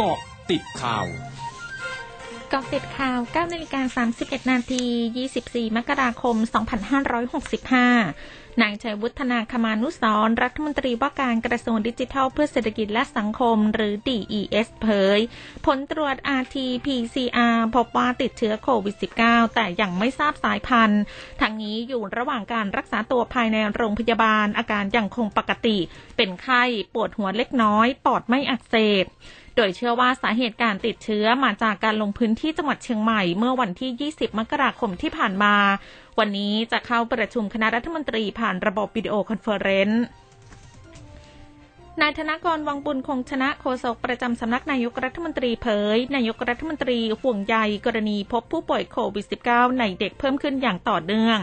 กาะติดข่าวกาะติดข่าว9นาฬิกา31นาที24 มกราคม 2565นายชัยวุฒนาคมานุสรรัฐมนตรีว่าการกระทรวงดิจิทัลเพื่อเศรษฐกิจและสังคมหรือ DES เผย ผลตรวจ RT-PCR พบว่าติดเชื้อโควิด -19 แต่ยังไม่ทราบสายพันธุ์ทั้งนี้อยู่ระหว่างการรักษาตัวภายในโรงพยาบาลอาการยังคงปกติ เป็นไข้ปวดหัวเล็กน้อย ปอดไม่อักเสบโดยเชื่อว่าสาเหตุการติดเชื้อมาจากการลงพื้นที่จังหวัดเชียงใหม่เมื่อวันที่ 20 มกราคมที่ผ่านมา วันนี้จะเข้าประชุมคณะรัฐมนตรีผ่านระบบวิดีโอคอนเฟอเรนซ์นายธนกรวังบุญคงชนะโฆษกประจำสำนักนายกรัฐมนตรีเผย นายกรัฐมนตรีห่วงใยกรณีพบผู้ป่วยโควิด -19 ในเด็กเพิ่มขึ้นอย่างต่อเนื่อง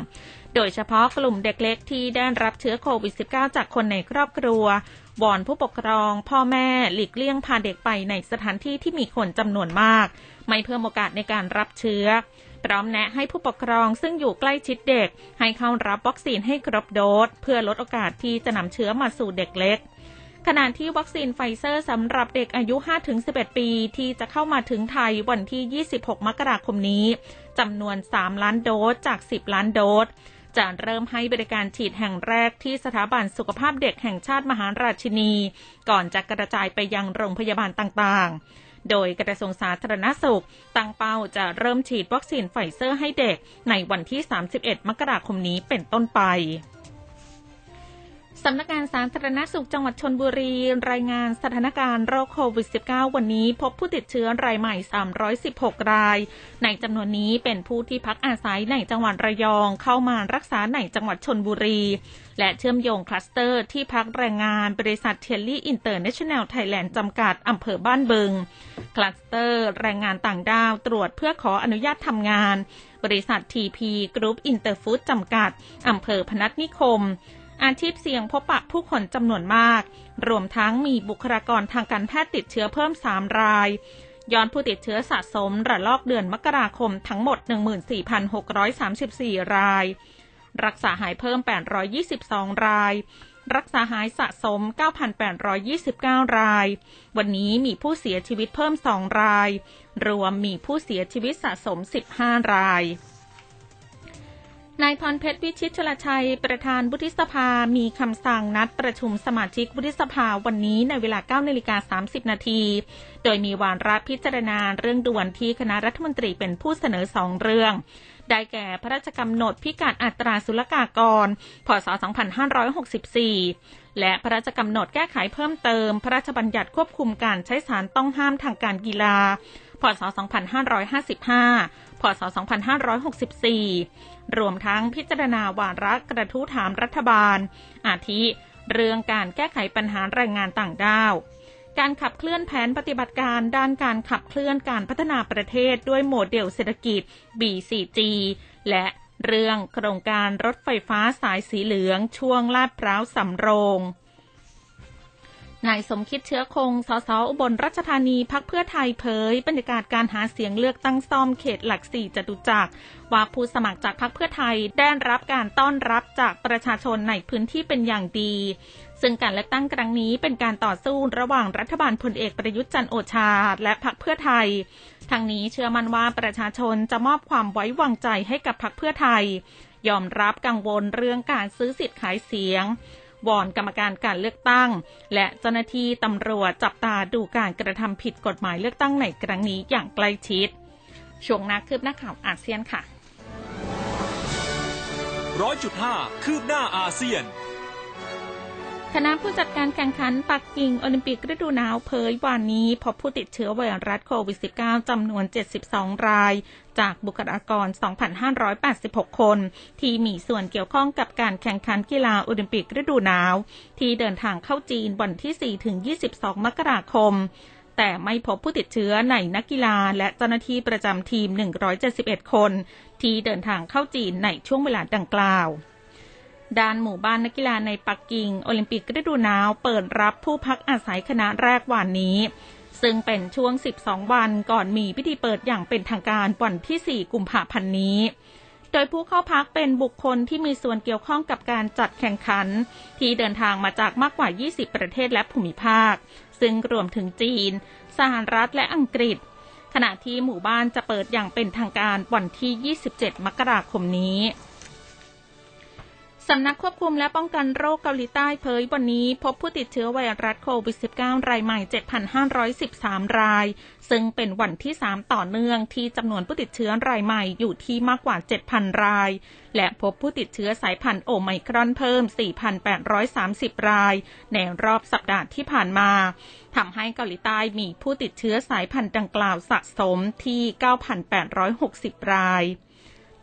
โดยเฉพาะกลุ่มเด็กเล็กที่ได้รับเชื้อโควิด -19 จากคนในครอบครัววอนผู้ปกครอง พ่อแม่หลีกเลี่ยงพาเด็กไปในสถานที่ที่มีคนจำนวนมาก ไม่เพิ่มโอกาสในการรับเชื้อ พร้อมแนะให้ผู้ปกครองซึ่งอยู่ใกล้ชิดเด็ก ให้เข้ารับวัคซีนให้ครบโดสเพื่อลดโอกาสที่จะนำเชื้อมาสู่เด็กเล็กขณะที่วัคซีนไฟเซอร์สำหรับเด็กอายุ 5-11 ปี ที่จะเข้ามาถึงไทยวันที่ 26 มกราคมนี้จำนวน 3 ล้านโดสจาก 10 ล้านโดส จะเริ่มให้บริการฉีดแห่งแรกที่สถาบันสุขภาพเด็กแห่งชาติมหาราชินี ก่อนจะกระจายไปยังโรงพยาบาลต่างๆ โดยกระทรวงสาธารณสุข ตั้งเป้าจะเริ่มฉีดวัคซีนไฟเซอร์ให้เด็กในวันที่ 31 มกราคมนี้เป็นต้นไป สำนักงานสาธารณสุขจังหวัดชนบุรี รายงานสถานการณ์โรคโควิด -19 วันนี้พบผู้ติดเชื้อรายใหม่ 316 ราย ในจำนวนนี้เป็นผู้ที่พักอาศัยในจังหวัดระยองเข้ามารักษาในจังหวัดชลบุรี และเชื่อมโยงคลัสเตอร์ที่พักแรงงานบริษัทเทลลี่อินเตอร์เนชั่นแนลไทยแลนด์จำกัดอำเภอบ้านบึง คลัสเตอร์แรงงานต่างด้าวตรวจเพื่อขออนุญาตทำงาน บริษัททีพีกรุ๊ปอินเตอร์ฟู้ดจำกัดอำเภอพนัสนิคม อาชีพเสี่ยงพบปะผู้คนจำนวนมาก รวมทั้งมีบุคลากรทางการแพทย์ติดเชื้อเพิ่ม 3 รายย้อนผู้ติดเชื้อสะสมระลอกเดือนมกราคมทั้งหมด 14,634 ราย รักษาหายเพิ่ม 822 ราย รักษาหายสะสม 9,829 ราย วันนี้มีผู้เสียชีวิตเพิ่ม 2 ราย รวมมีผู้เสียชีวิตสะสม 15 ราย นายพรเพชรวิชิตชลชัย ประธานวุฒิสภา มีคำสั่งนัดประชุมสมาชิกวุฒิสภาวันนี้ในเวลา9นาฬิกา30 นาที โดยมีวาระพิจารณาเรื่องด่วนที่คณะรัฐมนตรีเป็นผู้เสนอสองเรื่อง ได้แก่พระราชกำหนดพิกัดอัตราศุลกากร พศ 2564 และพระราชกำหนดแก้ไขเพิ่มเติม พระราชบัญญัติควบคุมการใช้สารต้องห้ามทางการกีฬา พศ 2555 พศ 2564 รวมทั้งพิจารณาวาระกระทู้ถามรัฐบาล อาทิ เรื่องการแก้ไขปัญหาแรงงานต่างด้าว การขับเคลื่อนแผนปฏิบัติการด้านการขับเคลื่อนการพัฒนาประเทศด้วยโมเดลเศรษฐกิจ B4G และเรื่องโครงการรถไฟฟ้าสายสีเหลืองช่วงลาดพร้าวสำโรง นายสมคิดเชื้อคง สสอุบลรัชธานีพักเพื่อไทยเผย บรรยากาศการหาเสียงเลือกตั้งซ่อมเขตหลักสี่จตุจักรว่าผู้สมัครจากพักเพื่อไทยได้รับการต้อนรับจากประชาชนในพื้นที่เป็นอย่างดี ซึ่งการเลือกตั้งครั้งนี้เป็นการต่อสู้ระหว่างรัฐบาลพลเอกประยุทธ์จันโอชา และพักเพื่อไทยทางนี้เชื่อมั่นว่าประชาชนจะมอบความไว้วางใจให้กับพักเพื่อไทย ยอมรับกังวลเรื่องการซื้อสิทธิ์ขายเสียง วอนกรรมการการเลือกตั้ง และเจ้าหน้าที่ตำรวจจับตาดูการกระทำผิดกฎหมายเลือกตั้งในครั้งนี้อย่างใกล้ชิด ช่วงนักคืบหน้าข่าวอาเซียนค่ะร้อยจุดห้าคืบหน้าอาเซียน คณะผู้จัดการแข่งขันปักกิ่งโอลิมปิกฤดูหนาวเผยวันนี้พบผู้ติดเชื้อไวรัสโควิด -19 จำนวน 72 ราย จากบุคลากร 2,586 คน ที่มีส่วนเกี่ยวข้องกับการแข่งขันกีฬาโอลิมปิกฤดูหนาว ที่เดินทางเข้าจีนวันที่4-22 มกราคม แต่ไม่พบผู้ติดเชื้อในนักกีฬาและเจ้าหน้าที่ประจำทีม 171 คน ที่เดินทางเข้าจีนในช่วงเวลาดังกล่าว ด้านหมู่บ้านนักกีฬาในปักกิ่ง โอลิมปิกฤดูหนาวเปิดรับผู้พักอาศัยคณะแรกวันนี้ ซึ่งเป็นช่วง 12 วันก่อนมีพิธีเปิดอย่างเป็นทางการวันที่ 4 กุมภาพันธ์นี้ โดยผู้เข้าพักเป็นบุคคลที่มีส่วนเกี่ยวข้องกับการจัดแข่งขัน ที่เดินทางมาจากมากกว่า 20 ประเทศและภูมิภาค ซึ่งรวมถึงจีน สหรัฐและอังกฤษ ขณะที่หมู่บ้านจะเปิดอย่างเป็นทางการวันที่ 27 มกราคมนี้ สำนักควบคุมและป้องกันโรคเกาหลีใต้เผยวันนี้พบผู้ติดเชื้อไวรัสโควิด -19 รายใหม่ 7,513 ราย ซึ่งเป็นวันที่ 3 ต่อเนื่องที่จำนวนผู้ติดเชื้อรายใหม่อยู่ที่มากกว่า 7,000 ราย และพบผู้ติดเชื้อสายพันธุ์โอไมครอนเพิ่ม 4,830 ราย ในรอบสัปดาห์ที่ผ่านมาทำให้เกาหลีใต้มีผู้ติดเชื้อสายพันธุ์ดังกล่าวสะสมที่ 9,860 ราย